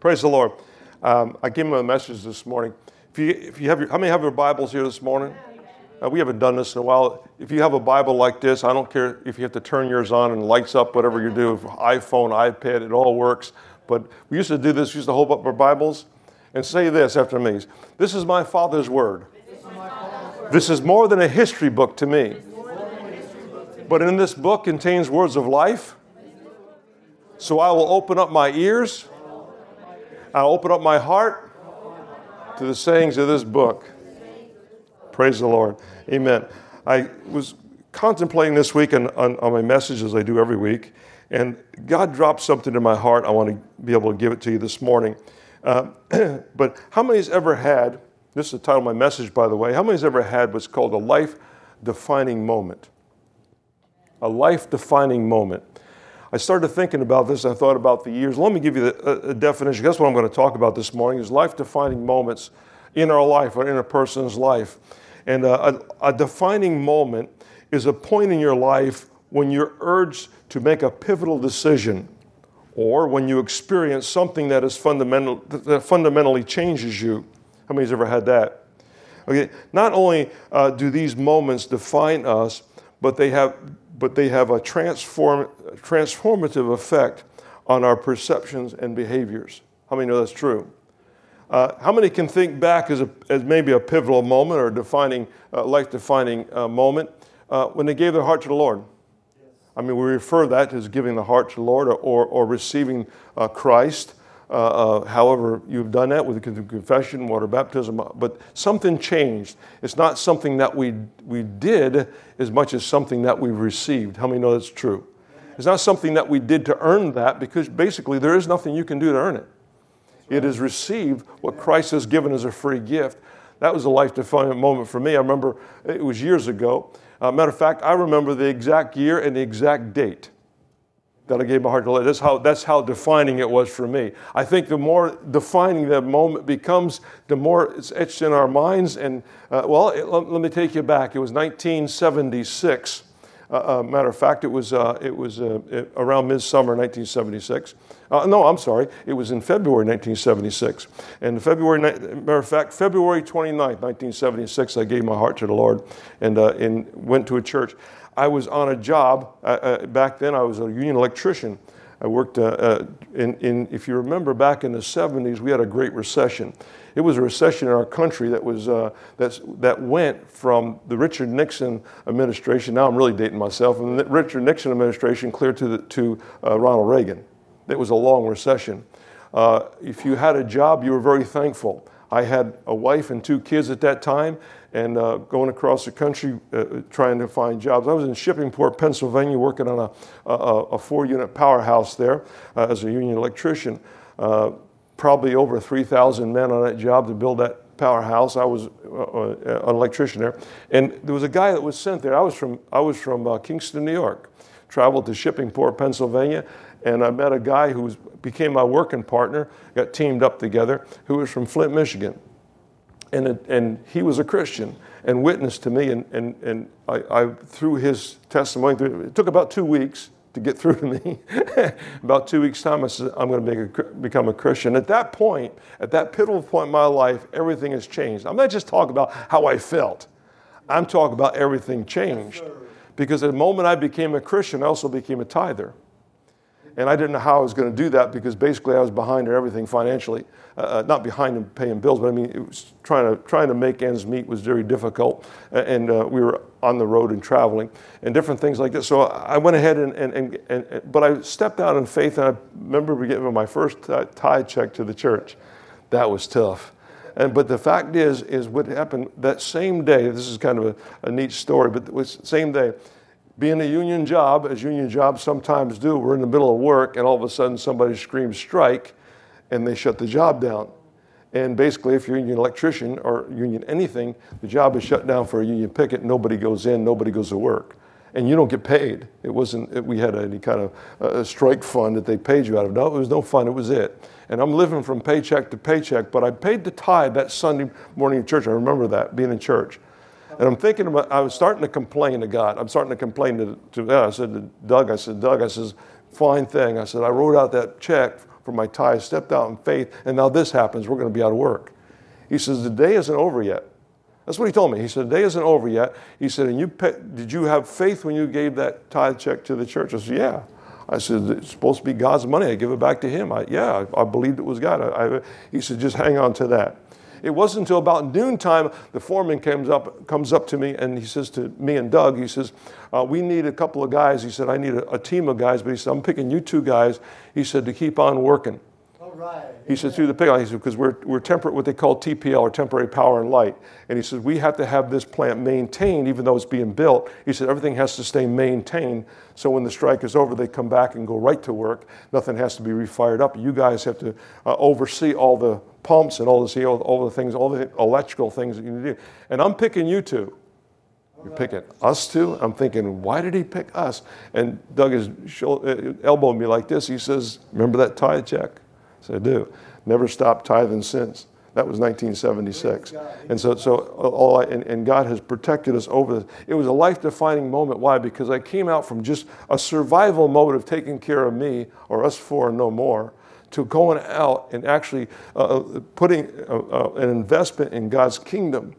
Praise the Lord. Um, I gave him a message this morning. If you, if you have your, how many have your Bibles here this morning? Uh, we haven't done this in a while. If you have a Bible like this, I don't care if you have to turn yours on and lights up, whatever you do, iPhone, iPad, it all works. But we used to do this, we used to hold up our Bibles and say this after me This is my Father's Word. This is more than a history book to me. But in this book contains words of life. So I will open up my ears. I'll open up my heart to the sayings of this book. Praise the Lord. Amen. I was contemplating this week on, on, on, my message as I do every week, and God dropped something in my heart. I want to be able to give it to you this morning. Uh, but how many has ever had, this is the title of my message, by the way, how many has ever had what's called a life defining moment? A life defining moment. I started thinking about this. I thought about the years. Let me give you a, a definition. That's what I'm going to talk about this morning: is life-defining moments in our life or in a person's life. And uh, a, a defining moment is a point in your life when you're urged to make a pivotal decision or when you experience something that is fundamental that fundamentally changes you. How many's ever had that? Okay, not only uh, do these moments define us, but they have but they have a transform, transformative effect on our perceptions and behaviors. How many know that's true? Uh, how many can think back as, a, as maybe a pivotal moment or defining, uh, life defining uh, moment uh, when they gave their heart to the Lord? I mean, we refer that as giving the heart to the Lord or, or, or receiving uh, Christ. Uh, however, you've done that with confession, water baptism, but something changed. It's not something that we, we did as much as something that we received. How many know that's true? It's not something that we did to earn that because basically there is nothing you can do to earn it. It is received what Christ has given as a free gift. That was a life defining moment for me. I remember it was years ago. Uh, matter of fact, I remember the exact year and the exact date that I gave my heart to. The Lord. That's how, that's how defining it was for me. I think the more defining that moment becomes, the more it's etched in our minds. And uh, well, it, let, let, me take you back. It was 1976. Uh, uh, matter of fact, it was, uh, it was uh, it, around midsummer 1976. Uh, no, I'm sorry. It was in February 1976. And February, matter of fact, February 29, 1976, I gave my heart to the Lord and, and went to a church. I was on a job. back then, I was a union electrician. I worked in, in, if you remember, back in the 70s, we had a great recession it was a recession in our country that was uh, that went from the Richard Nixon administration. Now I'm really dating myself, and the Richard Nixon administration clear to the, to uh, Ronald Reagan. It was a long recession. Uh, if you had a job, you were very thankful. I had a wife and two kids at that time, and uh, going across the country uh, trying to find jobs. I was in Shippingport, Pennsylvania, working on a, a, a four-unit powerhouse there uh, as a union electrician. Uh, probably over 3,000 men on that job to build that powerhouse. I was uh, uh, an electrician there. And there was a guy that was sent there. I was from, I was from Kingston, New York, traveled to Shippingport, Pennsylvania, and I met a guy who was, became my working partner, got teamed up together, who was from Flint, Michigan. And, it, and he was a Christian and witnessed to me, and, and, and I, I, through his testimony, through, it took about two weeks to get through to me. About two weeks' time, I said, I'm going to a, become a Christian. At that point, at that pivotal point in my life, everything has changed. I'm not just talking about how I felt, I'm talking about everything changed. Because at the moment I became a Christian, I also became a tither. And I didn't know how I was going to do that because basically I was behind in everything financially. Uh, uh, not behind in paying bills, but I mean, it was trying to, trying to make ends meet was very difficult. And uh, we were on the road and traveling and different things like this. So I went ahead and, and, and, and but I stepped out in faith and I remember getting my first tithe check to the church. That was tough. And, but the fact is, is what happened that same day, this is kind of a, a neat story, but it was the same day, being a union job, as union jobs sometimes do, we're in the middle of work and all of a sudden somebody screams strike and they shut the job down. And basically, if you're a union electrician or union anything, the job is shut down for a union picket. Nobody goes in, nobody goes to work. And you don't get paid. It wasn't, it, we had any kind of uh, strike fund that they paid you out of. No, it was no fun, it was it. And I'm living from paycheck to paycheck, but I paid the tithe that Sunday morning in church. I remember that, being in church. And I'm thinking about, I was starting to complain to God. I'm starting to complain to, to I said to Doug, I said, Doug, I says, fine thing. I said, I wrote out that check for my tithe, stepped out in faith, and now this happens. We're going to be out of work. He says, The day isn't over yet. That's what he told me. He said, The day isn't over yet. He said, And you did you have faith when you gave that tithe check to the church? I said, Yeah. I said, It's supposed to be God's money. I give it back to him. I, yeah, I, I believed it was God. I, I, he said, Just hang on to that. It wasn't until about noontime the foreman comes up, comes up to me and he says to me and Doug, he says, uh, We need a couple of guys. He said, I need a, a team of guys, but he said, I'm picking you two guys. He said, to keep on working. Right. He said, through the pig he said, because we're, we're temperate, what they call TPL, or temporary power and light. And he said, we have to have this plant maintained, even though it's being built. He said, everything has to stay maintained. So when the strike is over, they come back and go right to work. Nothing has to be refired up. You guys have to uh, oversee all the pumps and all the, all, all the things, all the electrical things that you need to do. And I'm picking you two. You're picking us two. I'm thinking, why did he pick us? And Doug is uh, elbowing me like this. He says, remember that tithe check? I do. Never stopped tithing since. That was 1976. And so, so all I, and, and God has protected us over this. It was a life defining moment. Why? Because I came out from just a survival mode of taking care of me or us four no more to going out and actually uh, uh putting uh, uh, an investment in God's kingdom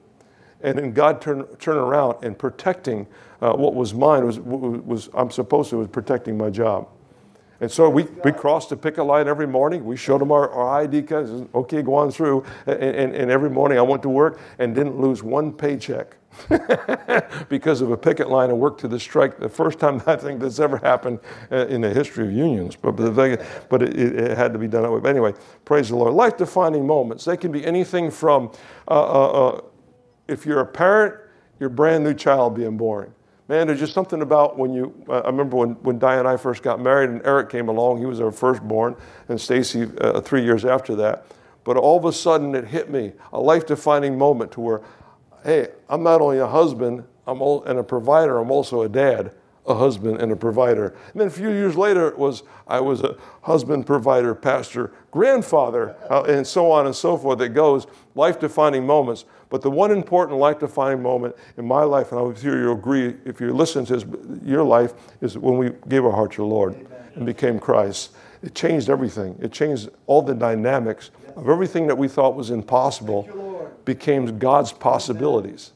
and then God turn, turn around and protecting uh, what was mine was, was I'm supposed to was protecting my job. And so we, we crossed the picket line every morning. We showed them our, our ID cards. Okay, go on through. And, and, and every morning I went to work and didn't lose one paycheck because of a picket line and worked to the strike. The first time I think that's ever happened uh, in the history of unions. But, but, but it, it, had to be done that way. But anyway, praise the Lord. Life defining moments. They can be anything from uh, uh, uh, if you're a parent, your brand new child being born man, there's just something about when you. Uh, I remember when, when Diane and I first got married, and Eric came along. He was our firstborn, and Stacy uh, three years after that. But all of a sudden, it hit me a life-defining moment to where, hey, I'm not only a husband, I'm all, and a provider. I'm also a dad, a husband, and a provider. And then a few years later, it was I was a husband, provider, pastor, grandfather, uh, and so on and so forth. It goes life-defining moments. But the one important life defining moment in my life, and I'm sure you'll agree if you listen to this, your life, is when we gave our heart to the Lord Amen. and became Christ. It changed everything. It changed all the dynamics of everything that we thought was impossible you, became God's possibilities.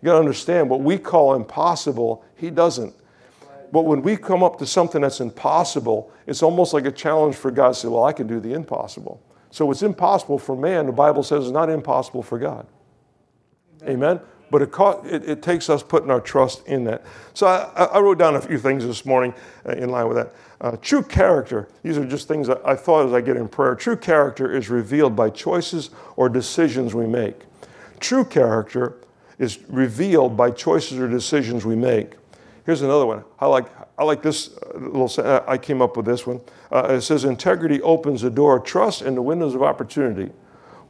You got to understand what we call impossible, He doesn't. But when we come up to something that's impossible, it's almost like a challenge for God to say, Well, I can do the impossible. So it's impossible for man, the Bible says it's not impossible for God. Amen. But it, it, it, takes us putting our trust in that. So I, I wrote down a few things this morning uh, in line with that. Uh, true character, these are just things I thought as I get in prayer. True character is revealed by choices or decisions we make. True character is revealed by choices or decisions we make. Here's another one. I like, I like this uh, little, I came up with this one. Uh, it says, Integrity opens the door of trust and the windows of opportunity.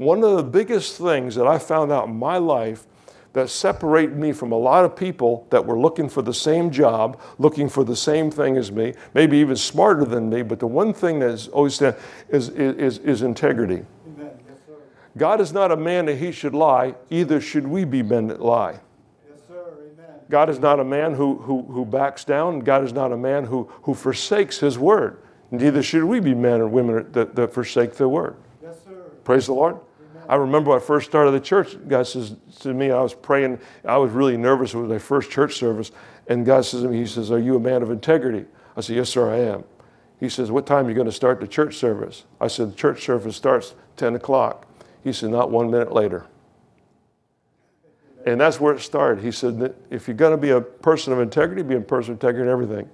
One of the biggest things that I found out in my life that separate me from a lot of people that were looking for the same job, looking for the same thing as me, maybe even smarter than me, but the one thing that is always stand is, is, is integrity. Yes, God is not a man that he should lie, either should we be men that lie. Yes, God is not a man who, who, who backs down. God is not a man who, who forsakes his word. Neither should we be men or women that, that forsake the word. Yes, Praise the Lord. I remember when I first started the church, God says to me, I was praying, I was really nervous. It was my first church service. And God says to me, He says, Are you a man of integrity? I said, Yes, sir, I am. He says, What time are you going to start the church service? I said, The church service starts 10 o'clock. He said, Not one minute later. And that's where it started. He said, If you're going to be a person of integrity, be a person of integrity in everything.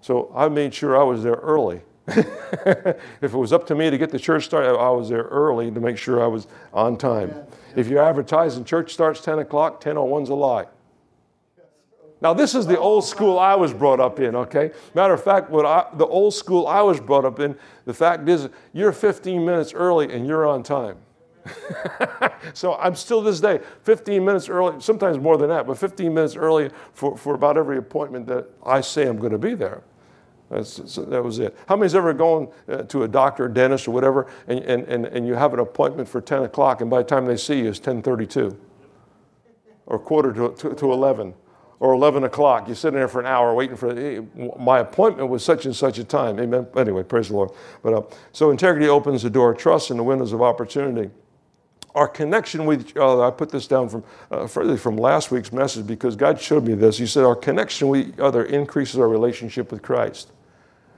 So I made sure I was there early. if it was up to me to get the church started, I was there early to make sure I was on time. If you're advertising church starts 10 o'clock, 10.01's a lie. Now, this is the old school I was brought up in, okay? Matter of fact, what I, the old school I was brought up in, the fact is you're 15 minutes early and you're on time. so I'm still this day 15 minutes early, sometimes more than that, but 15 minutes early for, for about every appointment that I say I'm going to be there. That was it. How many's ever gone uh, to a doctor, dentist, or whatever, and, and, and, and you have an appointment for 10 o'clock, and by the time they see you, it's 10.32 or quarter to, to, to 11? or 11 o'clock. You're sitting there for an hour waiting for my appointment was such and such a time. Amen. Anyway, praise the Lord. But uh, so integrity opens the door trust and the windows of opportunity. Our connection with each other, I put this down from uh, further from last week's message because God showed me this. He said, Our connection with each other increases our relationship with Christ.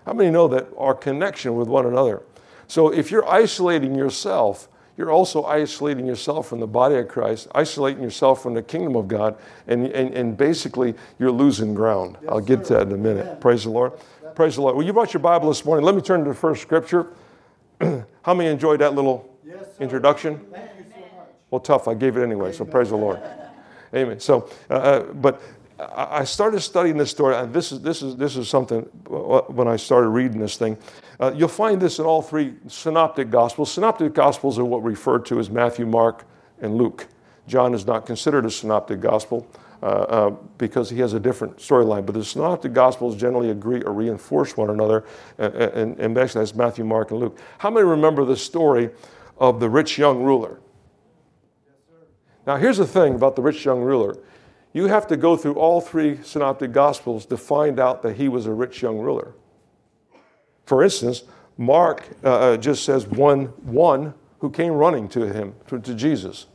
How many know that our connection with one another? So if you're isolating yourself, you're also isolating yourself from the body of Christ, isolating yourself from the kingdom of God, and, and, and basically you're losing ground. Yes, I'll get to that in a minute. Yeah. Praise the Lord. Praise the Lord. Well, you brought your Bible this morning. Let me turn to the first scripture. How many enjoyed that little yes, introduction? Thank you so much. Well, tough. I gave it anyway, so praise the Lord. Amen. So, uh, uh but I started studying this story, and this is, this is, this is something uh, when I started reading this thing. Uh, you'll find this in all three synoptic gospels. Synoptic gospels are what referred to as Matthew, Mark, and Luke. John is not considered a synoptic gospel uh, uh, because he has a different storyline, but the synoptic gospels generally agree or reinforce one another, and, and, and actually that's Matthew, Mark, and Luke. How many remember the story of the rich young ruler? now, here's the thing about the rich young ruler you have to go through all three synoptic gospels to find out that he was a rich young ruler. For instance, Mark uh, uh, just says one, one who came running to him, to, to Jesus.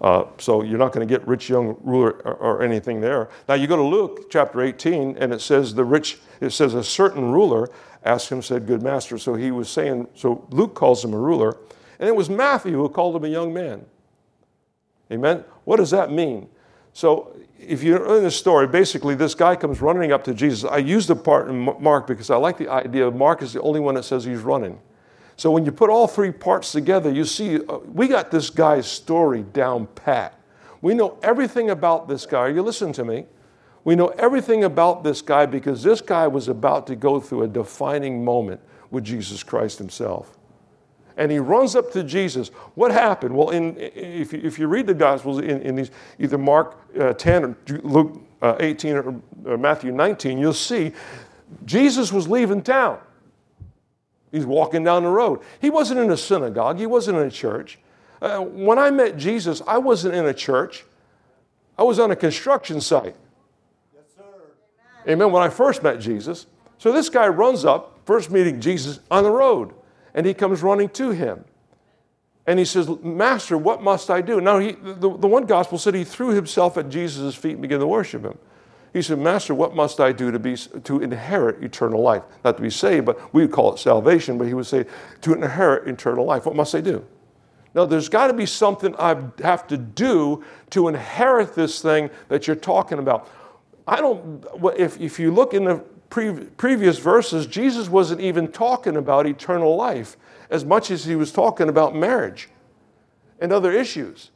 Uh, so you're not going to get rich young ruler or, or, anything there. Now you go to Luke chapter 18, and it says the rich. It says a certain ruler asked him, said, "Good master." So he was saying. So Luke calls him a ruler, and it was Matthew who called him a young man. Amen. What does that mean? So if you're in the story, basically this guy comes running up to Jesus. I use the part in Mark because I like the idea Mark is the only one that says he's running. So when you put all three parts together, you see uh, we got this guy's story down pat. We know everything about this guy. You listen to me. We know everything about this guy because this guy was about to go through a defining moment with Jesus Christ himself and he runs up to Jesus. What happened? Well, in, if, you, if you read the Gospels in, in these, either Mark uh, 10 or Luke uh, 18 or, or Matthew 19, you'll see Jesus was leaving town. He's walking down the road. He wasn't in a synagogue, he wasn't in a church. Uh, when I met Jesus, I wasn't in a church, I was on a construction site. Yes, sir. Amen. When I first met Jesus. So this guy runs up, first meeting Jesus on the road and he comes running to him. And he says, Master, what must I do? Now, he, the, the one gospel said he threw himself at Jesus' feet and began to worship him. He said, Master, what must I do to, be, to inherit eternal life? Not to be saved, but we would call it salvation, but he would say, to inherit eternal life. What must I do? Now, there's got to be something I have to do to inherit this thing that you're talking about. I don't, if, if you look in the pre- previous verses, Jesus wasn't even talking about eternal life as much as he was talking about marriage and other issues.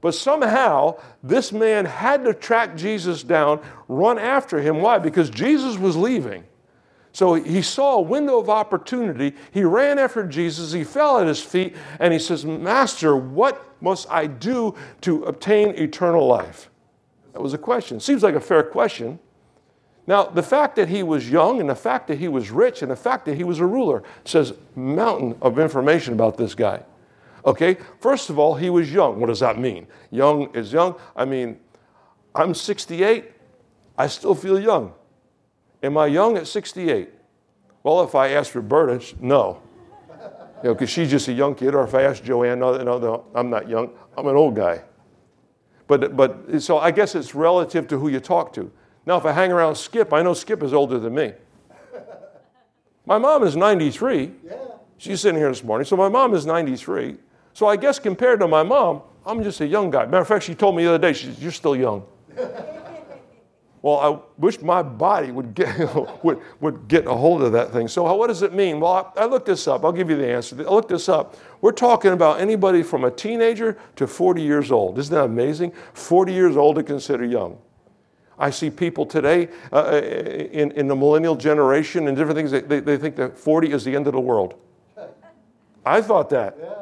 But somehow, this man had to track Jesus down, run after him. Why? Because Jesus was leaving. So he saw a window of opportunity. He ran after Jesus. He fell at his feet and he says, Master, what must I do to obtain eternal life? That was a question. Seems like a fair question. Now, the fact that he was young and the fact that he was rich and the fact that he was a ruler says mountain of information about this guy. Okay, first of all, he was young. What does that mean? Young is young. I mean, I'm 68. I still feel young. Am I young at 68? Well, if I ask Roberta, no. You know, because she's just a young kid, or if I ask Joanne, no, no, no, I'm not young. I'm an old guy. But, but so I guess it's relative to who you talk to. Now, if I hang around Skip, I know Skip is older than me. My mom is 93. Yeah. She's sitting here this morning. So my mom is 93. So I guess compared to my mom, I'm just a young guy. Matter of fact, she told me the other day, she said, You're still young. well, I wish my body would get, would, would get a hold of that thing. So, what does it mean? Well, I, I looked this up. I'll give you the answer. I looked this up. We're talking about anybody from a teenager to 40 years old. Isn't that amazing? 40 years old to consider young. I see people today uh, uh, in, in the millennial generation and different things, they, they think that 40 is the end of the world. I thought that. Yeah.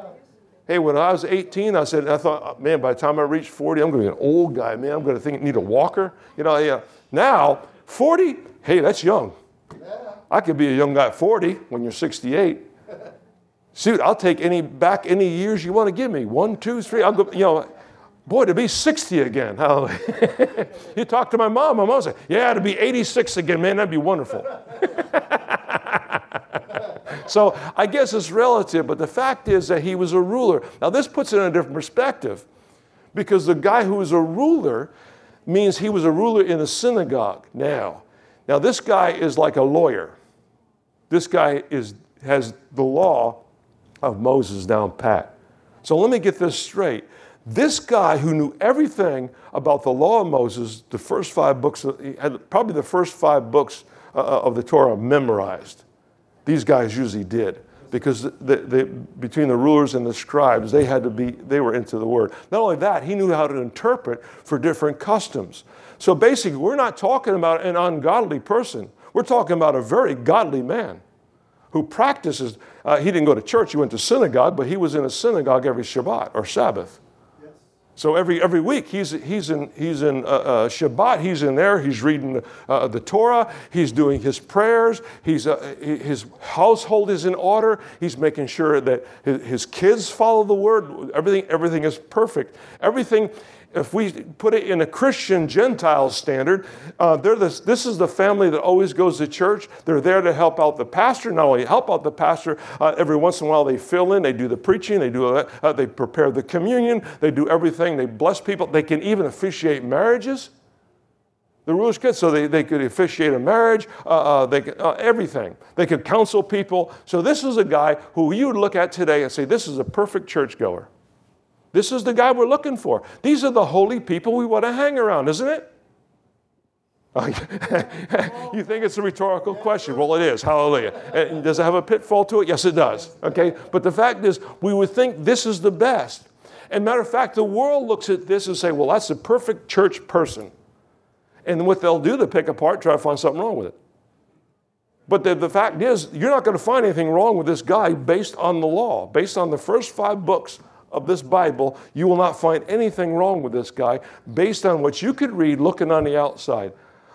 Hey, when I was 18, I said, I thought, man, by the time I reach 40, I'm going to be an old guy, man. I'm going to think, need a walker. You know, yeah. Now, 40, hey, that's young. Yeah. I could be a young guy at 40 when you're 68. Shoot, I'll take any back any years you want to give me. One, two, three. I'll go, you know, Boy, to be 60 again. Hallelujah. you talk to my mom, my mom said, Yeah, to be 86 again, man, that'd be wonderful. so I guess it's relative, but the fact is that he was a ruler. Now, this puts it in a different perspective because the guy who was a ruler means he was a ruler in a synagogue now. Now, this guy is like a lawyer. This guy is, has the law of Moses down pat. So let me get this straight. This guy who knew everything about the law of Moses, the first five books, probably the first five books uh, uh, of the Torah memorized. These guys usually did because between the rulers and the scribes, they had to be, they were into the word. Not only that, he knew how to interpret for different customs. So basically, we're not talking about an ungodly person. We're talking about a very godly man who practices. Uh, he didn't go to church, he went to synagogue, but he was in a synagogue every Shabbat or Sabbath. So every, every week he's, he's in, he's in uh, uh, Shabbat, he's in there, he's reading uh, the Torah, he's doing his prayers, he's, uh, his household is in order, he's making sure that his, his kids follow the word, everything, everything is perfect. Everything if we put it in a Christian Gentile standard, uh, they're this, this is the family that always goes to church. They're there to help out the pastor. Not only help out the pastor, uh, every once in a while they fill in, they do the preaching, they do uh, they prepare the communion, they do everything, they bless people. They can even officiate marriages. The rules good, so they, they could officiate a marriage, uh, uh, they could, uh, everything. They could counsel people. So this is a guy who you would look at today and say, this is a perfect churchgoer. This is the guy we're looking for. These are the holy people we want to hang around, isn't it? you think it's a rhetorical question? Well, it is. Hallelujah. And does it have a pitfall to it? Yes, it does. Okay? But the fact is, we would think this is the best. And matter of fact, the world looks at this and say, well, that's the perfect church person. And what they'll do, they'll pick apart, try to find something wrong with it. But the, the fact is, you're not going to find anything wrong with this guy based on the law, based on the first five books of this Bible, you will not find anything wrong with this guy based on what you could read looking on the outside.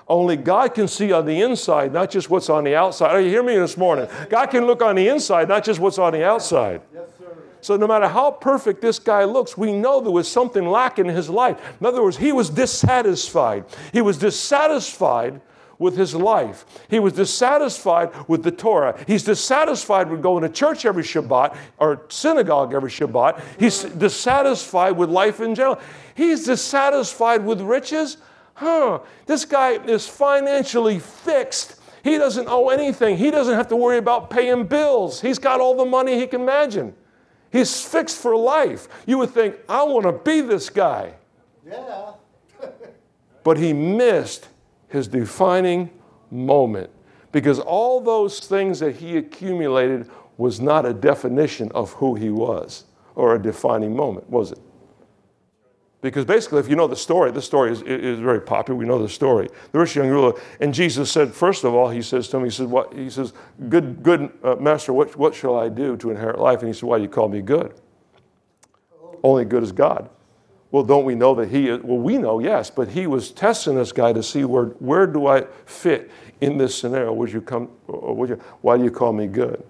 Only God can see on the inside, not just what's on the outside. Are you hear me this morning? God can look on the inside, not just what's on the outside. Yes, sir. so no matter how perfect this guy looks, we know there was something lacking in his life. In other words, he was dissatisfied. He was dissatisfied with his life. He was dissatisfied with the Torah. He's dissatisfied with going to church every Shabbat or synagogue every Shabbat. He's dissatisfied with life in general. He's dissatisfied with riches. Huh, this guy is financially fixed. He doesn't owe anything. He doesn't have to worry about paying bills. He's got all the money he can imagine. He's fixed for life. You would think, I want to be this guy. Yeah. but he missed his defining moment. Because all those things that he accumulated was not a definition of who he was or a defining moment, was it? Because basically, if you know the story, the story is, is very popular. We know the story. The rich young ruler, and Jesus said, first of all, he says to him, he says, what? He says, good, good uh, master, what, what shall I do to inherit life? And he said, why do you call me good? Only good is God. Well, don't we know that he is? Well, we know, yes, but he was testing this guy to see where, where do I fit in this scenario? Would you come, would you, why do you call me good?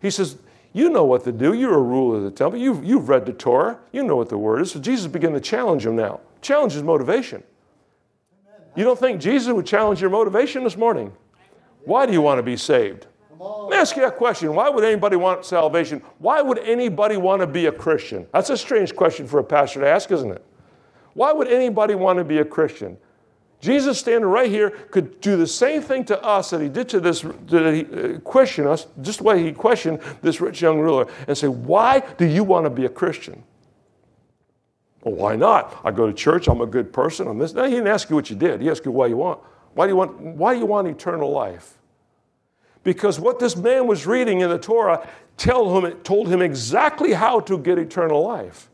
He says, You know what to do. You're a ruler of the temple. You've, you've read the Torah. You know what the word is. So Jesus began to challenge him now. Challenge his motivation. You don't think Jesus would challenge your motivation this morning? Why do you want to be saved? Ask you a question. Why would anybody want salvation? Why would anybody want to be a Christian? That's a strange question for a pastor to ask, isn't it? Why would anybody want to be a Christian? Jesus standing right here could do the same thing to us that he did to this, that he uh, question us, just the way he questioned this rich young ruler, and say, Why do you want to be a Christian? Well, why not? I go to church, I'm a good person, I'm this. No, he didn't ask you what you did. He asked you why you want. Why do you want, why do you want eternal life? Because what this man was reading in the Torah told him, told him exactly how to get eternal life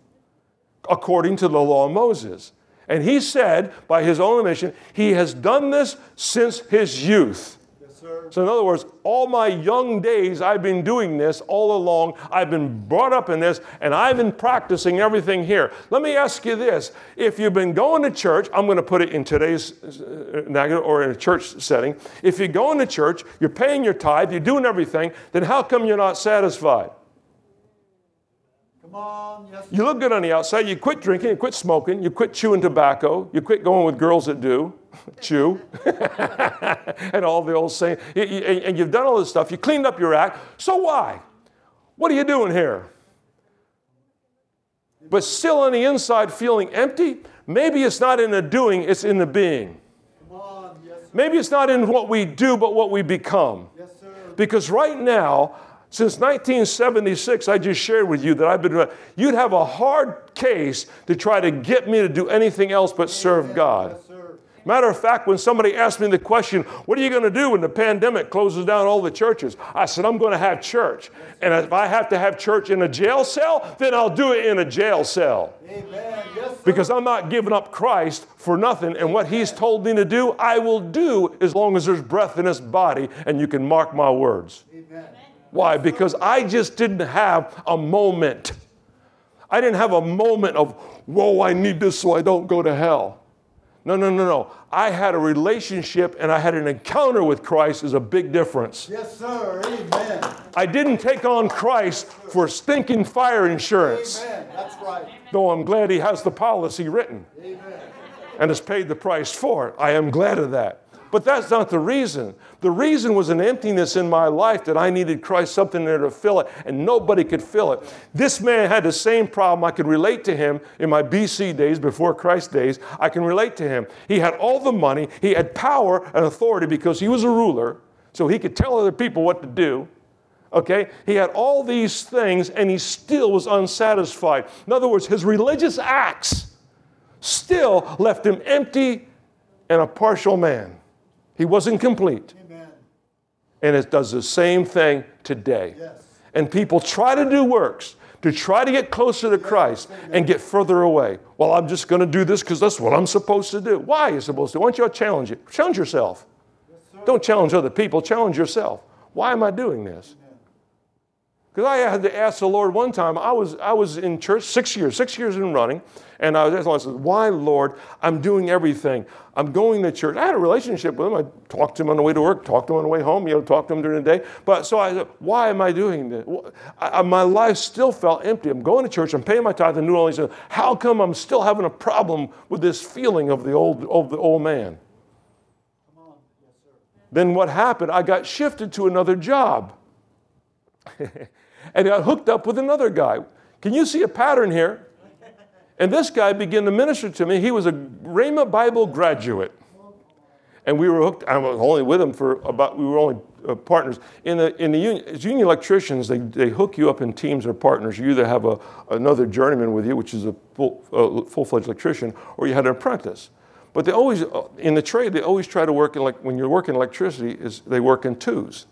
according to the law of Moses. And he said, by his own admission, he has done this since his youth. So, in other words, all my young days, I've been doing this all along. I've been brought up in this, and I've been practicing everything here. Let me ask you this if you've been going to church, I'm going to put it in today's uh, negative or in a church setting. If you're going to church, you're paying your tithe, you're doing everything, then how come you're not satisfied? Come on. Yes, You look good on the outside. You quit drinking, you quit smoking, you quit chewing tobacco, you quit going with girls that do chew, and all the old saying. And you've done all this stuff. You cleaned up your act. So why? What are you doing here? But still on the inside feeling empty? Maybe it's not in the doing, it's in the being. come on. Yes, Maybe it's not in what we do, but what we become. yes, sir. Because right now, since 1976, I just shared with you that I've been, you'd have a hard case to try to get me to do anything else but serve God. Matter of fact, when somebody asked me the question, What are you going to do when the pandemic closes down all the churches? I said, I'm going to have church. And if I have to have church in a jail cell, then I'll do it in a jail cell. Amen. Yes. Because I'm not giving up Christ for nothing. And what He's told me to do, I will do as long as there's breath in this body. And you can mark my words. Amen. Why? Because I just didn't have a moment. I didn't have a moment of, whoa, I need this so I don't go to hell. No, no, no, no. I had a relationship and I had an encounter with Christ is a big difference. Yes, sir. Amen. I didn't take on Christ for stinking fire insurance, Amen. That's right. though I'm glad he has the policy written Amen. and has paid the price for it. I am glad of that. But that's not the reason. The reason was an emptiness in my life that I needed Christ, something there to fill it, and nobody could fill it. This man had the same problem. I could relate to him in my BC days, before Christ days. I can relate to him. He had all the money, he had power and authority because he was a ruler, so he could tell other people what to do. Okay? He had all these things and he still was unsatisfied. In other words, his religious acts still left him empty and a partial man. He wasn't complete. Amen. And it does the same thing today. Yes. And people try to do works to try to get closer to Christ and get further away. Well, I'm just going to do this because that's what I'm supposed to do. Why are you supposed to? Why don't you challenge it? Challenge yourself. Don't challenge other people, challenge yourself. Why am I doing this? Because I had to ask the Lord one time, I was, I was in church six years, six years in running, and I was I said, Why, Lord? I'm doing everything. I'm going to church. I had a relationship with him. I talked to him on the way to work, talked to him on the way home, you know, talked to him during the day. But so I said, Why am I doing this? I, my life still felt empty. I'm going to church, I'm paying my tithe and New Orleans. Said, How come I'm still having a problem with this feeling of the old, of the old man? Yes. Then what happened? I got shifted to another job. and I got hooked up with another guy. Can you see a pattern here? And this guy began to minister to me. He was a Rhema Bible graduate. And we were hooked, I was only with him for about, we were only uh, partners. In the, in the union, as union electricians, they, they hook you up in teams or partners. You either have a, another journeyman with you, which is a full, uh, full-fledged electrician, or you had an apprentice. But they always, uh, in the trade, they always try to work in, like, when you're working electricity, is they work in twos.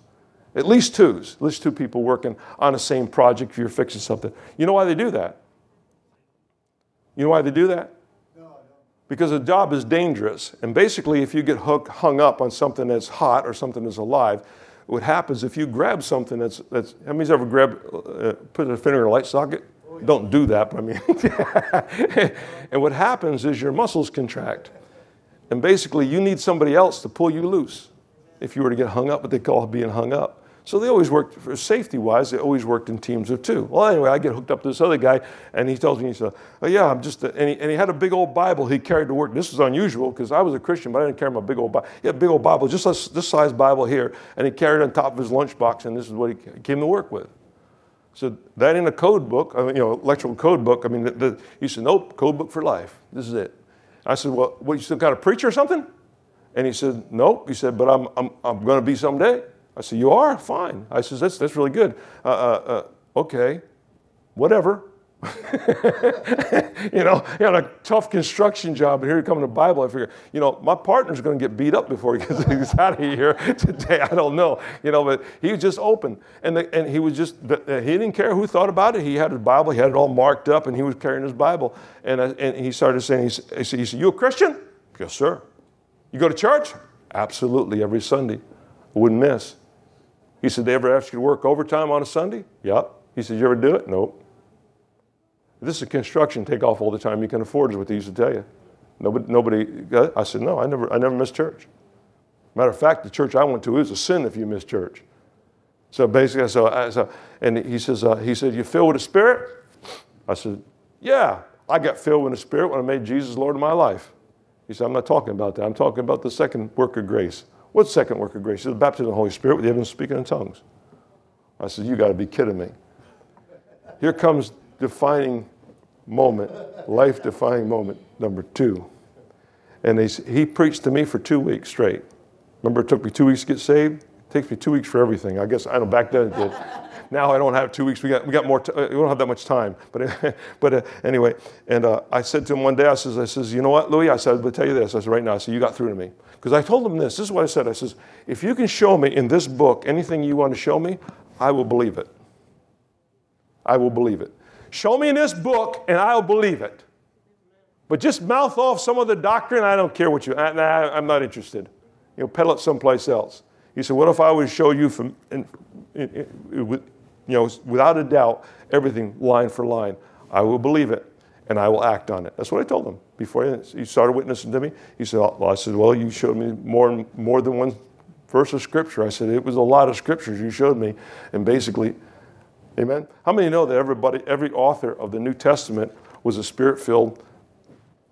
At least twos, at least two people working on the same project if you're fixing something. You know why they do that? You know why they do that? Because the job is dangerous. And basically, if you get hooked, hung up on something that's hot or something that's alive, what happens if you grab something that's, that's how many's ever grabbed, uh, put a finger in a light socket? Don't do that, but I mean. and what happens is your muscles contract. And basically, you need somebody else to pull you loose if you were to get hung up, what they call being hung up. So they always worked, for safety wise, they always worked in teams of two. Well, anyway, I get hooked up to this other guy, and he tells me, he said, oh, Yeah, I'm just, and, he, and he had a big old Bible he carried to work. This was unusual because I was a Christian, but I didn't carry my big old Bible. He had a big old Bible, just this, this size Bible here, and he carried it on top of his lunchbox, and this is what he came to work with. So that in a code book, I mean, you know, electrical code book. I mean, the, the, he said, nope, code book for life. This is it. I said, well, what, you still got a preacher or something? And he said, nope. He said, but I'm, I'm, I'm going to be someday. I said, you are? Fine. I said, that's, that's really good. Uh, uh, uh, okay, whatever. you know, he had a tough construction job, and here he come to the Bible. I figure, you know, my partner's going to get beat up before he gets out of here today. I don't know, you know, but he was just open, and the, and he was just uh, he didn't care who thought about it. He had his Bible, he had it all marked up, and he was carrying his Bible, and I, and he started saying, he said, he said, "You a Christian?" Yes, sir. You go to church? Absolutely, every Sunday. Wouldn't miss. He said, They ever ask you to work overtime on a Sunday? Yep. He said, You ever do it? Nope. This is construction, take off all the time you can afford, is what they used to tell you. Nobody, nobody I said, No, I never, I never missed church. Matter of fact, the church I went to is a sin if you miss church. So basically, so, I, so and he says, uh, he said, You filled with the Spirit? I said, Yeah, I got filled with the Spirit when I made Jesus Lord of my life. He said, I'm not talking about that. I'm talking about the second work of grace. What second work of grace? He the baptism of the Holy Spirit with the evidence of speaking in tongues. I said, You got to be kidding me. Here comes defining moment, life defining moment number two. And they, he preached to me for two weeks straight. Remember, it took me two weeks to get saved? It takes me two weeks for everything. I guess I know back then it did. Now I don't have two weeks. We got, we got more. T- uh, we don't have that much time. But, but uh, anyway, and uh, I said to him one day, I says, I says, you know what, Louis? I said, I'll tell you this. I said, right now, I said, you got through to me. Because I told him this. This is what I said. I says, if you can show me in this book anything you want to show me, I will believe it. I will believe it. Show me in this book, and I'll believe it. But just mouth off some of the doctrine, I don't care what you. Nah, I'm not interested. You know, peddle it someplace else. He said, "What if I would show you from, in, in, in, you know, without a doubt, everything line for line? I will believe it, and I will act on it." That's what I told him before he started witnessing to me. He said, "Well, I said, well, you showed me more more than one verse of scripture." I said, "It was a lot of scriptures you showed me, and basically." Amen. How many know that everybody, every author of the New Testament was a spirit-filled,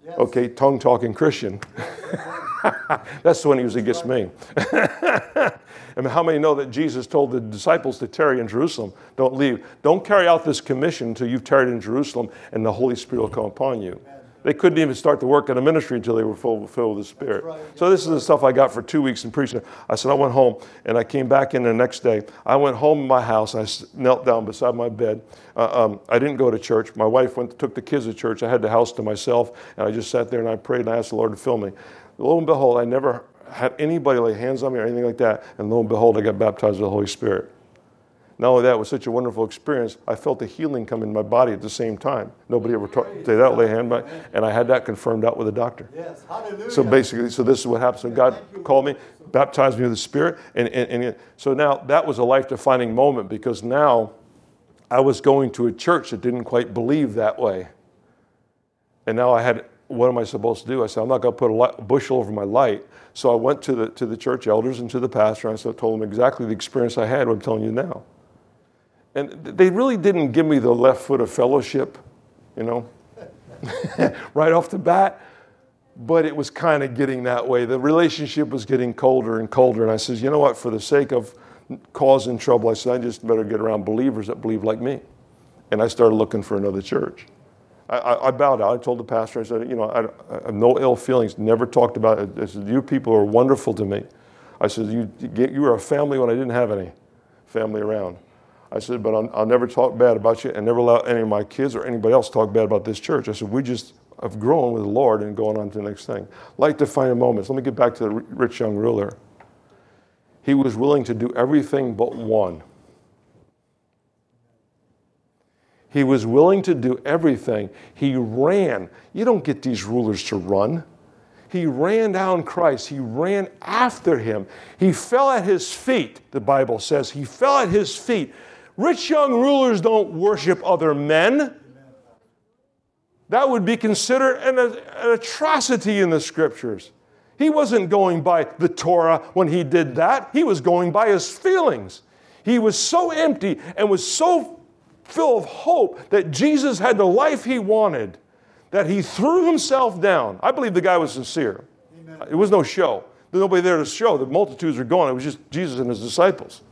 yes. okay, tongue-talking Christian? That's the one he was against me. I mean, how many know that Jesus told the disciples to tarry in Jerusalem? Don't leave. Don't carry out this commission until you've tarried in Jerusalem and the Holy Spirit will come upon you. They couldn't even start the work of the ministry until they were full, filled with the Spirit. Right. So this is the stuff I got for two weeks in preaching. I said I went home and I came back in the next day. I went home in my house. I knelt down beside my bed. Uh, um, I didn't go to church. My wife went took the kids to church. I had the house to myself, and I just sat there and I prayed and I asked the Lord to fill me. Lo and behold, I never had anybody lay hands on me or anything like that. And lo and behold, I got baptized with the Holy Spirit. Not only that, it was such a wonderful experience. I felt the healing come in my body at the same time. Nobody ever taught say that lay hand by, and I had that confirmed out with a doctor. Yes, hallelujah. So basically, so this is what happens when God called me, baptized me with the Spirit, and, and, and so now that was a life-defining moment because now I was going to a church that didn't quite believe that way, and now I had. What am I supposed to do? I said, I'm not going to put a light, bushel over my light. So I went to the, to the church elders and to the pastor, and I said, told them exactly the experience I had, what I'm telling you now. And they really didn't give me the left foot of fellowship, you know, right off the bat. But it was kind of getting that way. The relationship was getting colder and colder. And I said, you know what, for the sake of causing trouble, I said, I just better get around believers that believe like me. And I started looking for another church. I, I, I bowed out. I told the pastor, I said, you know, I, I, have no ill feelings, never talked about it. I said, you people are wonderful to me. I said, you, you were a family when I didn't have any family around. I said, but I'll, I'll, never talk bad about you and never allow any of my kids or anybody else talk bad about this church. I said, we just have grown with the Lord and going on to the next thing. Like find moments. Let me get back to the rich young ruler. He was willing to do everything but one. He was willing to do everything. He ran. You don't get these rulers to run. He ran down Christ. He ran after him. He fell at his feet, the Bible says. He fell at his feet. Rich young rulers don't worship other men. That would be considered an, an, atrocity in the scriptures. He wasn't going by the Torah when he did that, he was going by his feelings. He was so empty and was so full of hope that Jesus had the life he wanted that he threw himself down. I believe the guy was sincere. Amen. It was no show. There's nobody there to show. The multitudes are gone. It was just Jesus and his disciples.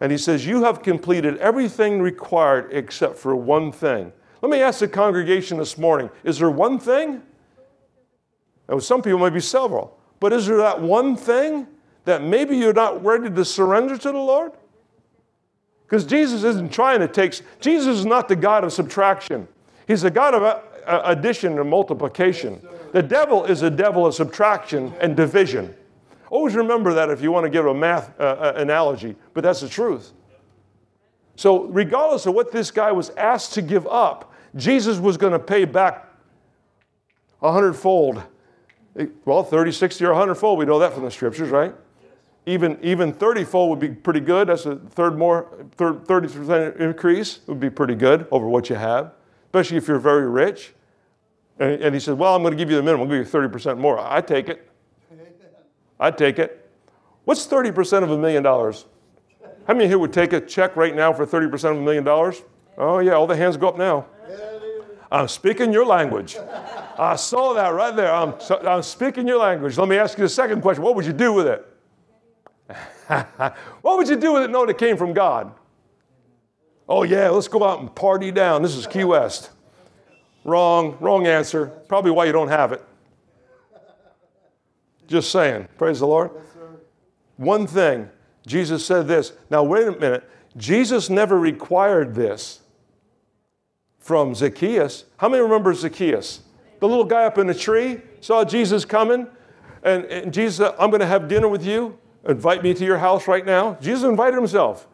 And he says, You have completed everything required except for one thing. Let me ask the congregation this morning is there one thing? Now, some people might be several, but is there that one thing that maybe you're not ready to surrender to the Lord? Because Jesus isn't trying to take, Jesus is not the God of subtraction, He's a God of uh, uh, addition and multiplication. The devil is a devil of subtraction and division. Always remember that if you want to give a math uh, uh, analogy, but that's the truth. So, regardless of what this guy was asked to give up, Jesus was going to pay back a hundredfold. Well, 30, 60, or a hundredfold. We know that from the scriptures, right? Even, even 30 fold would be pretty good. That's a third more, 30% increase would be pretty good over what you have, especially if you're very rich. And, and he said, Well, I'm going to give you the minimum, I'll give you 30% more. I take it. I'd take it. What's 30% of a million dollars? How many here would take a check right now for 30% of a million dollars? Oh, yeah, all the hands go up now. I'm speaking your language. I saw that right there. I'm, I'm speaking your language. Let me ask you the second question What would you do with it? what would you do with it knowing it came from God? Oh, yeah, let's go out and party down. This is Key West. Wrong, wrong answer. Probably why you don't have it. Just saying. Praise the Lord. Yes, sir. One thing, Jesus said this. Now, wait a minute. Jesus never required this from Zacchaeus. How many remember Zacchaeus? The little guy up in the tree saw Jesus coming, and, and Jesus said, I'm going to have dinner with you. Invite me to your house right now. Jesus invited himself.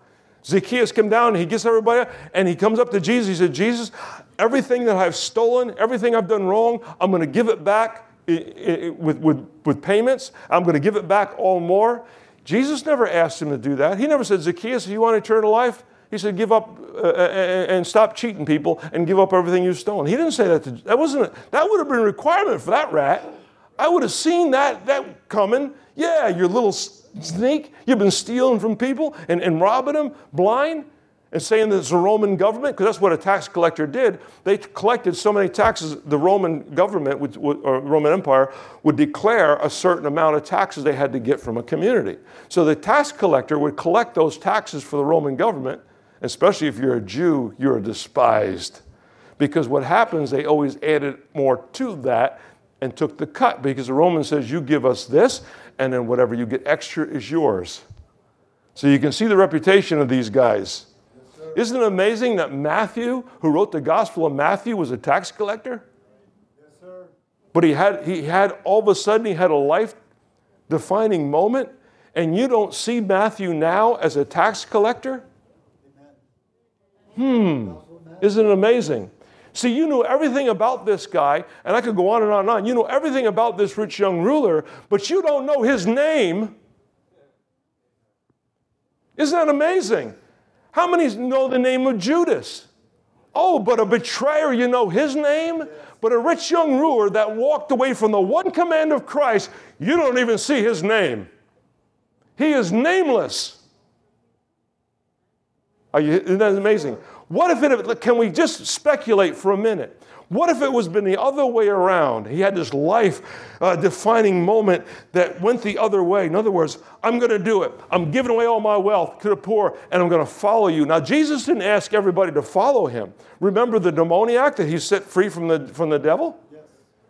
Zacchaeus came down, he gets everybody, and he comes up to Jesus. He said, Jesus, everything that I've stolen, everything I've done wrong, I'm going to give it back with, with, with payments. I'm going to give it back all more. Jesus never asked him to do that. He never said, Zacchaeus, if you want eternal life, he said, give up uh, and and stop cheating people and give up everything you've stolen. He didn't say that. To, that wasn't. That would have been a requirement for that rat. I would have seen that that coming. Yeah, you're little sneak. You've been stealing from people and, and robbing them blind and saying that it's the Roman government, because that's what a tax collector did. They collected so many taxes, the Roman government would, or Roman Empire would declare a certain amount of taxes they had to get from a community. So the tax collector would collect those taxes for the Roman government, especially if you're a Jew, you're despised. Because what happens, they always added more to that and took the cut, because the Roman says, You give us this, and then whatever you get extra is yours. So you can see the reputation of these guys. Isn't it amazing that Matthew, who wrote the Gospel of Matthew, was a tax collector? Yes, sir. But he had, he had all of a sudden, he had a life defining moment, and you don't see Matthew now as a tax collector? Hmm. Isn't it amazing? See, you knew everything about this guy, and I could go on and on and on. You know everything about this rich young ruler, but you don't know his name. Isn't that amazing? How many know the name of Judas? Oh, but a betrayer, you know his name? But a rich young ruler that walked away from the one command of Christ, you don't even see his name. He is nameless. You, isn't that amazing? What if it, can we just speculate for a minute? What if it was been the other way around? He had this life uh, defining moment that went the other way. In other words, I'm going to do it. I'm giving away all my wealth to the poor and I'm going to follow you. Now, Jesus didn't ask everybody to follow him. Remember the demoniac that he set free from the, from the devil?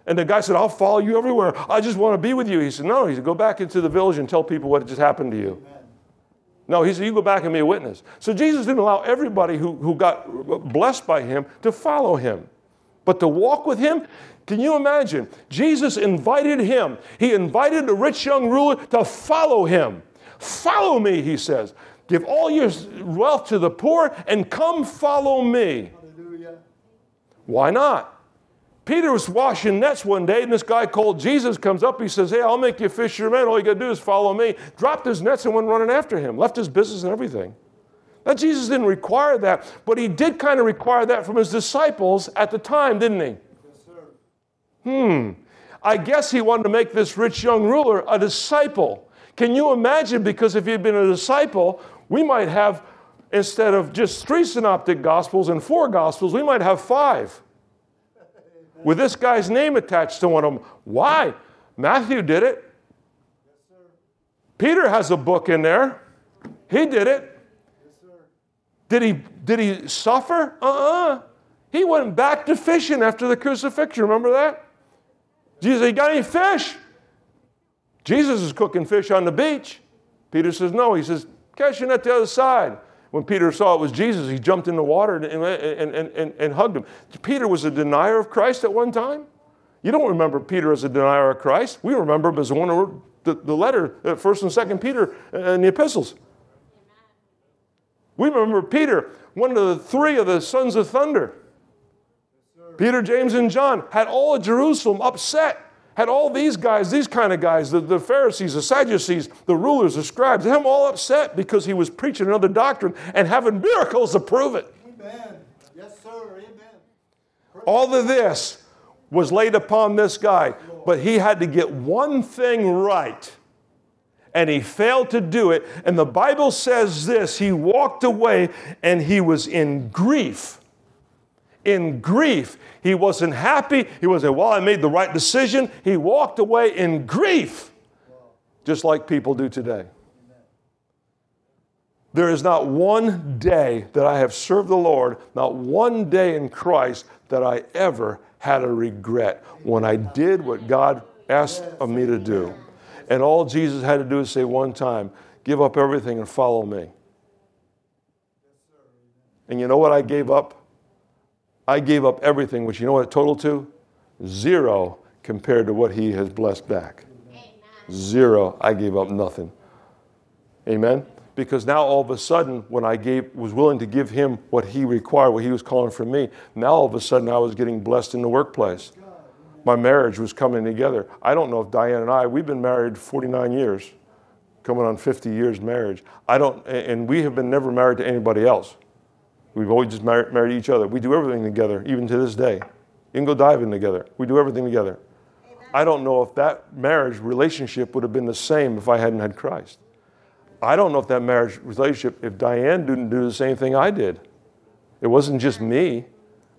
And the guy said, I'll follow you everywhere. I just want to be with you. He said, No, he said, Go back into the village and tell people what just happened to you. No, he said, You go back and be a witness. So Jesus didn't allow everybody who, who got blessed by him to follow him. But to walk with him, can you imagine? Jesus invited him. He invited the rich young ruler to follow him. Follow me, he says. Give all your wealth to the poor and come follow me. Hallelujah. Why not? Peter was washing nets one day, and this guy called Jesus comes up. He says, Hey, I'll make you a fisherman. All you got to do is follow me. Dropped his nets and went running after him, left his business and everything. Now, Jesus didn't require that, but he did kind of require that from his disciples at the time, didn't he? Yes, sir. Hmm. I guess he wanted to make this rich young ruler a disciple. Can you imagine? Because if he had been a disciple, we might have, instead of just three synoptic gospels and four gospels, we might have five. With this guy's name attached to one of them. Why? Matthew did it. Peter has a book in there. He did it. Did he, did he suffer? Uh uh He went back to fishing after the crucifixion. Remember that? Jesus, you got any fish? Jesus is cooking fish on the beach. Peter says, No. He says, Catch your net the other side. When Peter saw it was Jesus, he jumped in the water and, and, and, and, and hugged him. Peter was a denier of Christ at one time. You don't remember Peter as a denier of Christ. We remember him as one wrote the, the letter, uh, 1st and 2nd Peter, uh, and the epistles. We remember Peter, one of the three of the sons of thunder. Peter, James, and John had all of Jerusalem upset. Had all these guys, these kind of guys, the, the Pharisees, the Sadducees, the rulers, the scribes, had them all upset because he was preaching another doctrine and having miracles to prove it. Amen. Yes, sir. Amen. All of this was laid upon this guy, but he had to get one thing right. And he failed to do it. And the Bible says this he walked away and he was in grief. In grief. He wasn't happy. He wasn't, well, I made the right decision. He walked away in grief, just like people do today. There is not one day that I have served the Lord, not one day in Christ that I ever had a regret when I did what God asked of me to do. And all Jesus had to do is say one time, give up everything and follow me. And you know what I gave up? I gave up everything, which you know what it totaled to? Zero compared to what he has blessed back. Zero. I gave up nothing. Amen? Because now all of a sudden, when I gave, was willing to give him what he required, what he was calling from me, now all of a sudden I was getting blessed in the workplace. My marriage was coming together. I don't know if Diane and I, we've been married 49 years, coming on 50 years marriage. I don't, and we have been never married to anybody else. We've always just married, married each other. We do everything together, even to this day. You can go diving together. We do everything together. I don't know if that marriage relationship would have been the same if I hadn't had Christ. I don't know if that marriage relationship, if Diane didn't do the same thing I did. It wasn't just me.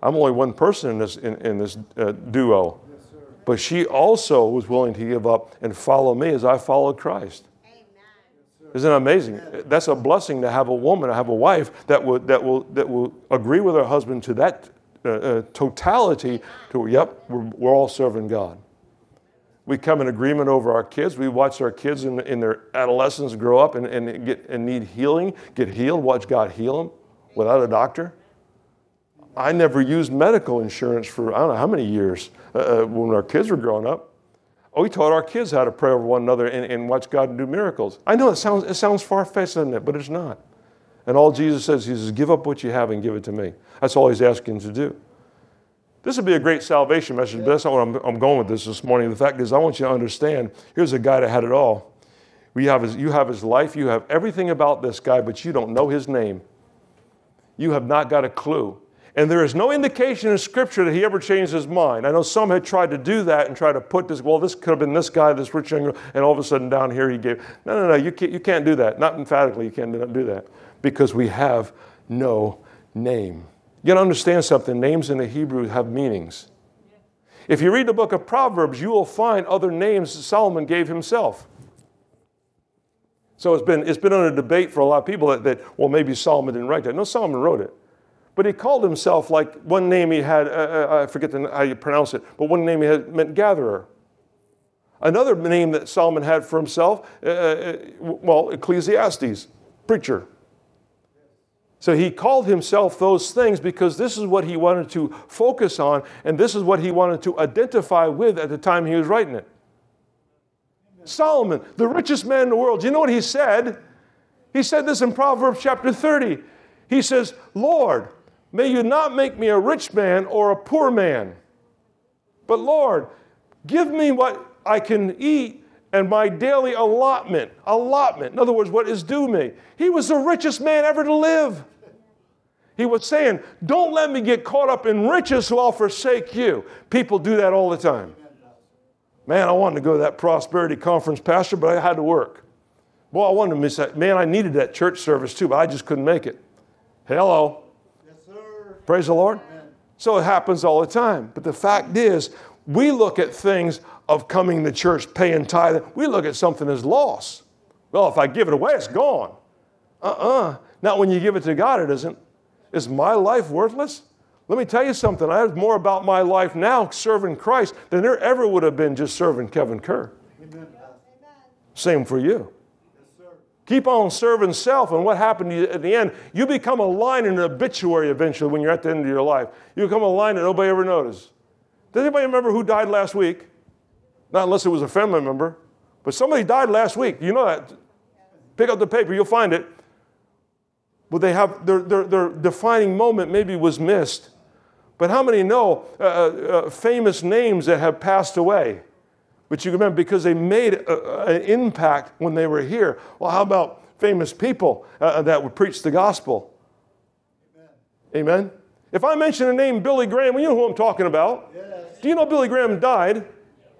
I'm only one person in this, in, in this uh, duo. But she also was willing to give up and follow me as I followed Christ. Isn't it amazing? That's a blessing to have a woman, to have a wife that will, that will, that will agree with her husband to that uh, uh, totality to, yep, we're, we're all serving God. We come in agreement over our kids. We watch our kids in, in their adolescence grow up and, and, get, and need healing, get healed, watch God heal them without a doctor. I never used medical insurance for I don't know how many years uh, uh when our kids were growing up. Oh, we taught our kids how to pray over one another and, and watch God do miracles. I know it sounds, it sounds far fetched, doesn't it? But it's not. And all Jesus says, He says, give up what you have and give it to me. That's all He's asking to do. This would be a great salvation message, but that's not what I'm, I'm going with this this morning. The fact is, I want you to understand here's a guy that had it all. We have his, you have his life, you have everything about this guy, but you don't know his name. You have not got a clue. And there is no indication in Scripture that he ever changed his mind. I know some had tried to do that and try to put this, well, this could have been this guy, this rich young, and all of a sudden down here he gave. No, no, no, you can't, you can't do that. Not emphatically, you can't do that because we have no name. You got to understand something names in the Hebrew have meanings. If you read the book of Proverbs, you will find other names Solomon gave himself. So it's been, it's been under debate for a lot of people that, that, well, maybe Solomon didn't write that. No, Solomon wrote it. But he called himself like one name he had, uh, uh, I forget the, how you pronounce it, but one name he had meant gatherer. Another name that Solomon had for himself, uh, uh well, Ecclesiastes, preacher. So he called himself those things because this is what he wanted to focus on and this is what he wanted to identify with at the time he was writing it. Solomon, the richest man in the world, you know what he said? He said this in Proverbs chapter 30. He says, Lord, May you not make me a rich man or a poor man. But Lord, give me what I can eat and my daily allotment. Allotment. In other words, what is due me. He was the richest man ever to live. He was saying, Don't let me get caught up in riches so I'll forsake you. People do that all the time. Man, I wanted to go to that prosperity conference, Pastor, but I had to work. Boy, I wanted to miss that. Man, I needed that church service too, but I just couldn't make it. Hello. Praise the Lord. So it happens all the time. But the fact is, we look at things of coming to church, paying tithe, we look at something as loss. Well, if I give it away, it's gone. Uh uh Not when you give it to God, it isn't. Is my life worthless? Let me tell you something. I have more about my life now serving Christ than there ever would have been just serving Kevin Kerr. Amen. Same for you. Keep on serving self, and what happened at the end? You become a line in an obituary eventually when you're at the end of your life. You become a line that nobody ever noticed. Does anybody remember who died last week? Not unless it was a family member, but somebody died last week. You know that. Pick up the paper, you'll find it. But they have their, their, their defining moment maybe was missed. But how many know uh, uh, uh famous names that have passed away? But you remember, because they made a, an impact when they were here. Well, how about famous people uh, uh, that would preach the gospel? Amen. Amen. If I mention the name Billy Graham, well, you know who I'm talking about. Yes. Do you know Billy Graham died?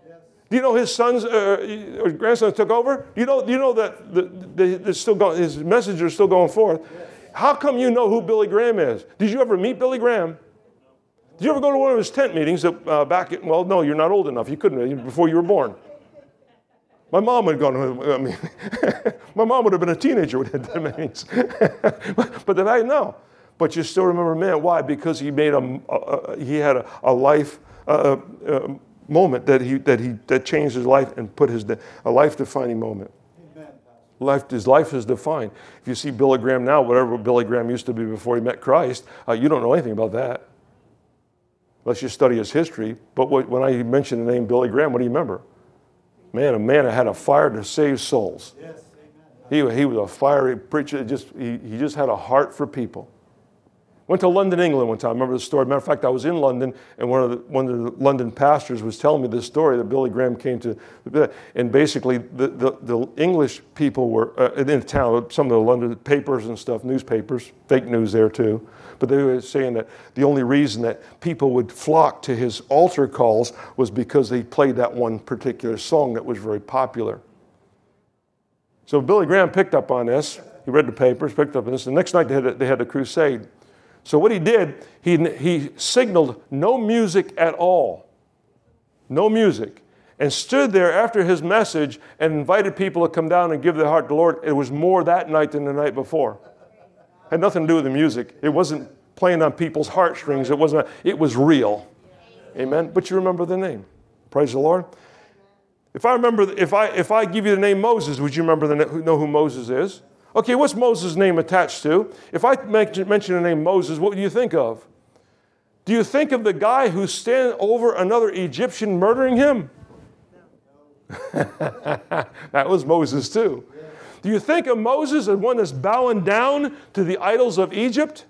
Yes. Do you know his sons, uh, uh grandsons took over? Do you know, do you know that the, the, the still going, his message is still going forth? Yes. How come you know who Billy Graham is? Did you ever meet Billy Graham? Did you ever go to one of his tent meetings uh, back in, well, no, you're not old enough. You couldn't before you were born. My mom would have gone, I mean, my mom would have been a teenager with tent meetings. but the fact, no. But you still remember, man, why? Because he made a, a he had a, a life uh, uh, moment that he, that he, that changed his life and put his, a life defining moment. Life, his life is defined. If you see Billy Graham now, whatever Billy Graham used to be before he met Christ, uh, you don't know anything about that unless you study his history. But what, when I mention the name Billy Graham, what do you remember? Man, a man that had a fire to save souls. Yes, he, he was a fiery preacher. Just, he, he just had a heart for people. Went to London, England one time. I remember the story. Matter of fact, I was in London, and one of the, one of the London pastors was telling me this story that Billy Graham came to, and basically the, the, the English people were uh, in town. Some of the London papers and stuff, newspapers, fake news there too. But they were saying that the only reason that people would flock to his altar calls was because he played that one particular song that was very popular. So Billy Graham picked up on this. He read the papers, picked up on this. The next night they had a, they had a crusade. So what he did, he, he signaled no music at all. No music. And stood there after his message and invited people to come down and give their heart to the Lord. It was more that night than the night before. Had nothing to do with the music. It wasn't playing on people's heartstrings. It wasn't, it was real. Amen. But you remember the name. Praise the Lord. If I remember, if I if I give you the name Moses, would you remember the know who Moses is? Okay, what's Moses' name attached to? If I mention the name Moses, what do you think of? Do you think of the guy who's standing over another Egyptian murdering him? that was Moses too. Do you think of Moses as one that's bowing down to the idols of Egypt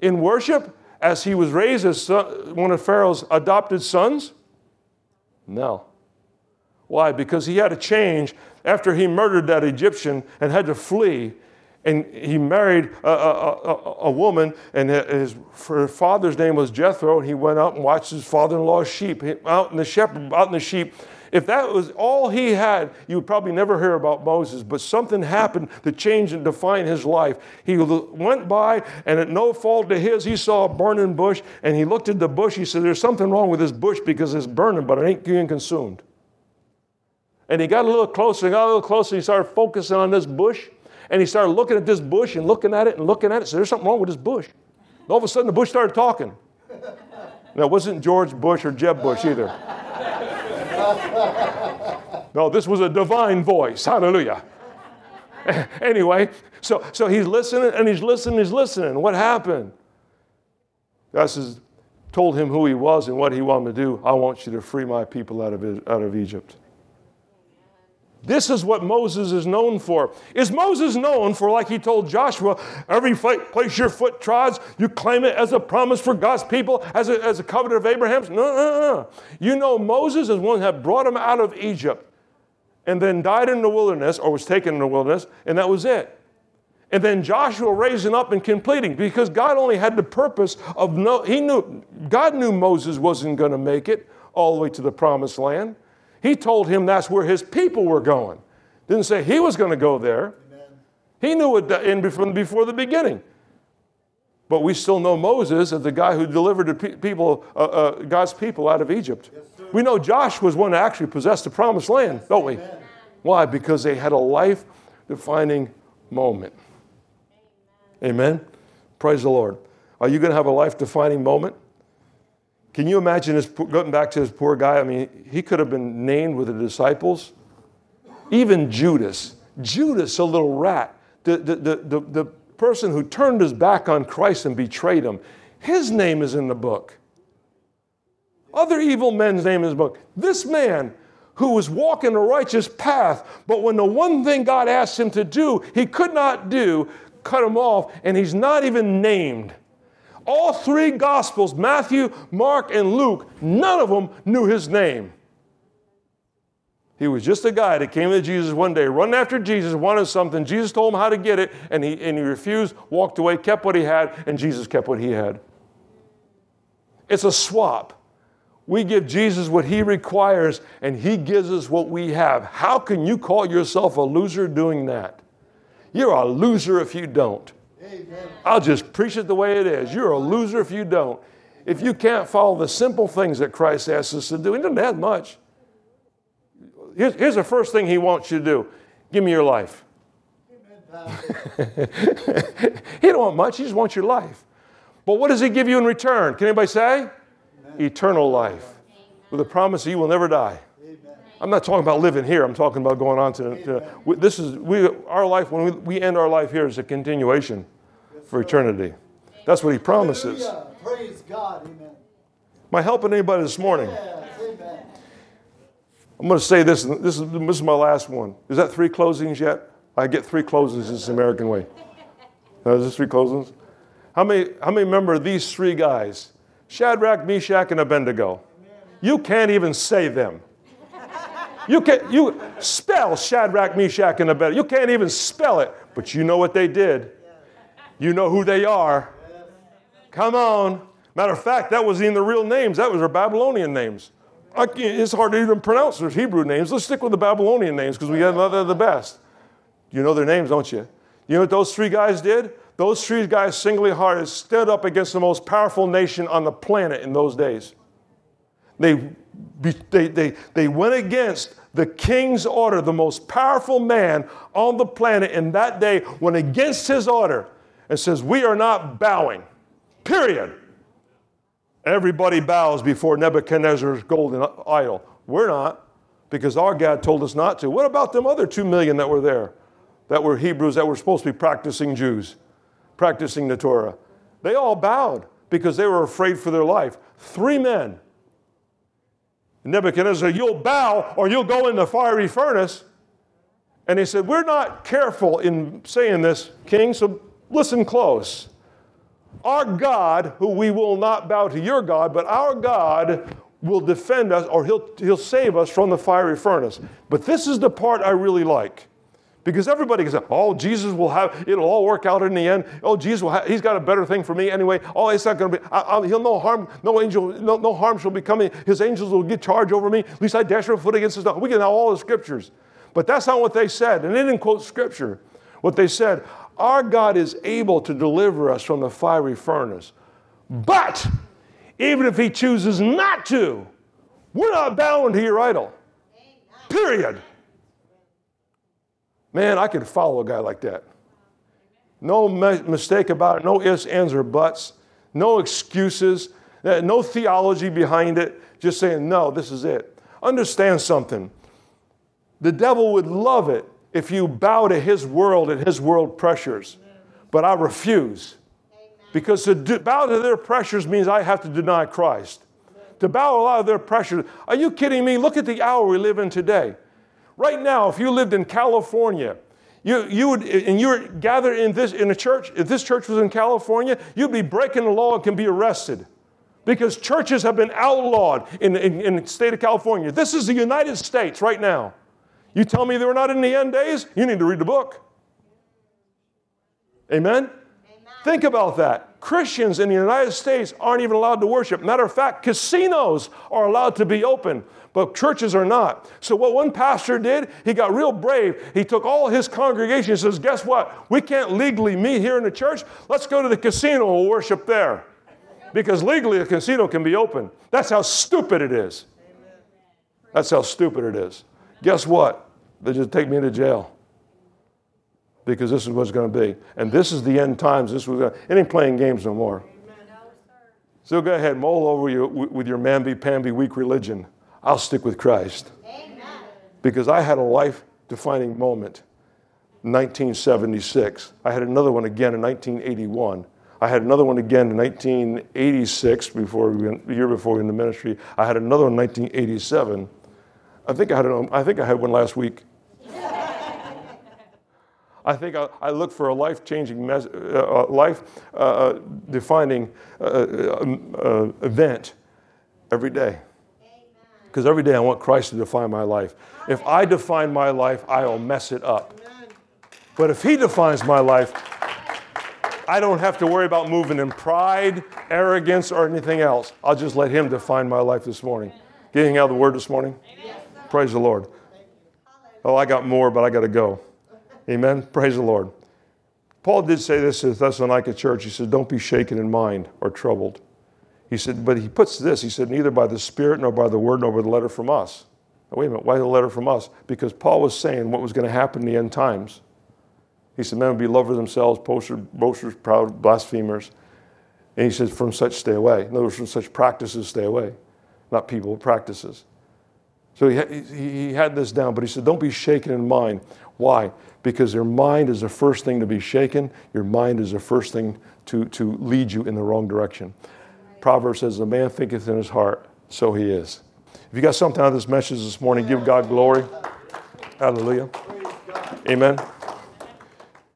in worship as he was raised as one of Pharaoh's adopted sons? No. Why? Because he had to change after he murdered that Egyptian and had to flee. And he married a, a, a, a woman, and his her father's name was Jethro. And he went out and watched his father-in-law's sheep out in the shepherd, out in the sheep. If that was all he had, you would probably never hear about Moses. But something happened to change and define his life. He went by, and at no fault of his, he saw a burning bush, and he looked at the bush. He said, "There's something wrong with this bush because it's burning, but it ain't being consumed." And he got a little closer, he got a little closer, he started focusing on this bush. And he started looking at this bush and looking at it and looking at it. So there's something wrong with this bush. And all of a sudden, the bush started talking. Now, it wasn't George Bush or Jeb Bush either. No, this was a divine voice. Hallelujah. anyway, so, so he's listening and he's listening, he's listening. What happened? Says, told him who he was and what he wanted to do. I want you to free my people out of, out of Egypt. This is what Moses is known for. Is Moses known for, like he told Joshua, every place your foot trods, you claim it as a promise for God's people, as a, as a covenant of Abraham's? No, no, no. You know, Moses is one that brought him out of Egypt and then died in the wilderness or was taken in the wilderness, and that was it. And then Joshua raising up and completing because God only had the purpose of no, he knew, God knew Moses wasn't going to make it all the way to the promised land. He told him that's where his people were going. Didn't say he was going to go there. Amen. He knew it in from before the beginning. But we still know Moses as the guy who delivered the people, uh, uh, God's people out of Egypt. Yes, we know Josh was one that actually possessed the promised land, yes, don't we? Amen. Why? Because they had a life defining moment. Amen. amen. Praise the Lord. Are you going to have a life defining moment? Can you imagine this, going back to this poor guy? I mean, he could have been named with the disciples. Even Judas, Judas, a little rat, the, the, the, the, the person who turned his back on Christ and betrayed him, his name is in the book. Other evil men's name is in the book. This man who was walking a righteous path, but when the one thing God asked him to do, he could not do, cut him off, and he's not even named. All three Gospels, Matthew, Mark, and Luke, none of them knew his name. He was just a guy that came to Jesus one day, running after Jesus, wanted something. Jesus told him how to get it, and he, and he refused, walked away, kept what he had, and Jesus kept what he had. It's a swap. We give Jesus what he requires, and he gives us what we have. How can you call yourself a loser doing that? You're a loser if you don't. I'll just preach it the way it is. You're a loser if you don't. If you can't follow the simple things that Christ asks us to do, He doesn't have much. Here's, here's the first thing He wants you to do give me your life. he don't want much, He just wants your life. But what does He give you in return? Can anybody say? Eternal life with the promise that you will never die. I'm not talking about living here. I'm talking about going on to, to this is we our life when we, we end our life here is a continuation for eternity. That's what he promises. Hallelujah. Praise God. Amen. Am I helping anybody this morning? Yes, amen. I'm going to say this. This is, this is my last one. Is that three closings yet? I get three closings this American way. No, is this three closings? How many, how many remember these three guys? Shadrach, Meshach, and Abednego. You can't even say them. You can you spell Shadrach, Meshach, and Abednego. You can't even spell it, but you know what they did. You know who they are. Come on. Matter of fact, that wasn't even the real names. That was their Babylonian names. It's hard to even pronounce their Hebrew names. Let's stick with the Babylonian names because we got another of the best. You know their names, don't you? You know what those three guys did? Those three guys singly hearted stood up against the most powerful nation on the planet in those days. They, they, they, they went against the king's order. The most powerful man on the planet in that day went against his order and says, We are not bowing, period. Everybody bows before Nebuchadnezzar's golden idol. We're not, because our God told us not to. What about them other two million that were there, that were Hebrews, that were supposed to be practicing Jews, practicing the Torah? They all bowed because they were afraid for their life. Three men. Nebuchadnezzar You'll bow or you'll go in the fiery furnace. And he said, We're not careful in saying this, king, so listen close. Our God, who we will not bow to your God, but our God will defend us or he'll, he'll save us from the fiery furnace. But this is the part I really like. Because everybody can say, oh, Jesus will have, it'll all work out in the end. Oh, Jesus will have, he's got a better thing for me anyway. Oh, it's not going to be, I, I, he'll no harm, no angel, no, no harm shall be coming. His angels will get charge over me. At least I dash my foot against his dog. We can have all the scriptures. But that's not what they said. And they didn't quote scripture. What they said, our God is able to deliver us from the fiery furnace. But even if he chooses not to, we're not bound to your idol. Period. Man, I could follow a guy like that. No mi- mistake about it, no ifs, ands, or buts, no excuses, uh, no theology behind it, just saying, no, this is it. Understand something. The devil would love it if you bow to his world and his world pressures, but I refuse. Because to do, bow to their pressures means I have to deny Christ. To bow a lot of their pressures. Are you kidding me? Look at the hour we live in today. Right now, if you lived in California, you, you would, and you were gathered in this in a church, if this church was in California, you'd be breaking the law and can be arrested. Because churches have been outlawed in, in, in the state of California. This is the United States right now. You tell me they were not in the end days? You need to read the book. Amen? Think about that. Christians in the United States aren't even allowed to worship. Matter of fact, casinos are allowed to be open, but churches are not. So, what one pastor did, he got real brave. He took all his congregation and says, Guess what? We can't legally meet here in the church. Let's go to the casino and worship there. Because legally, the casino can be open. That's how stupid it is. That's how stupid it is. Guess what? They just take me to jail because this is what's going to be. And this is the end times. This was gonna, it ain't playing games no more. So go ahead, mull over you with your mamby-pamby weak religion. I'll stick with Christ. Because I had a life-defining moment, 1976. I had another one again in 1981. I had another one again in 1986, before we went, the year before we went into ministry. I had another one in 1987. I think I had, an, I think I had one last week. I think I, I look for a life changing, mes- uh, life uh, defining uh, uh, event every day. Because every day I want Christ to define my life. If I define my life, I will mess it up. But if He defines my life, I don't have to worry about moving in pride, arrogance, or anything else. I'll just let Him define my life this morning. Getting out of the Word this morning? Praise the Lord. Oh, I got more, but I got to go. Amen. Praise the Lord. Paul did say this to the Thessalonica church. He said, Don't be shaken in mind or troubled. He said, but he puts this, he said, neither by the Spirit nor by the word nor by the letter from us. Now, wait a minute, why the letter from us? Because Paul was saying what was going to happen in the end times. He said, men would be lovers themselves, boasters, boasters, proud, blasphemers. And he said, from such stay away. In other words, from such practices stay away. Not people, practices. So he, he, had this down, but he said, don't be shaken in mind. Why? Because your mind is the first thing to be shaken. Your mind is the first thing to, to lead you in the wrong direction. Proverbs says, A man thinketh in his heart, so he is. If you got something out of this message this morning, give God glory. Hallelujah. Amen.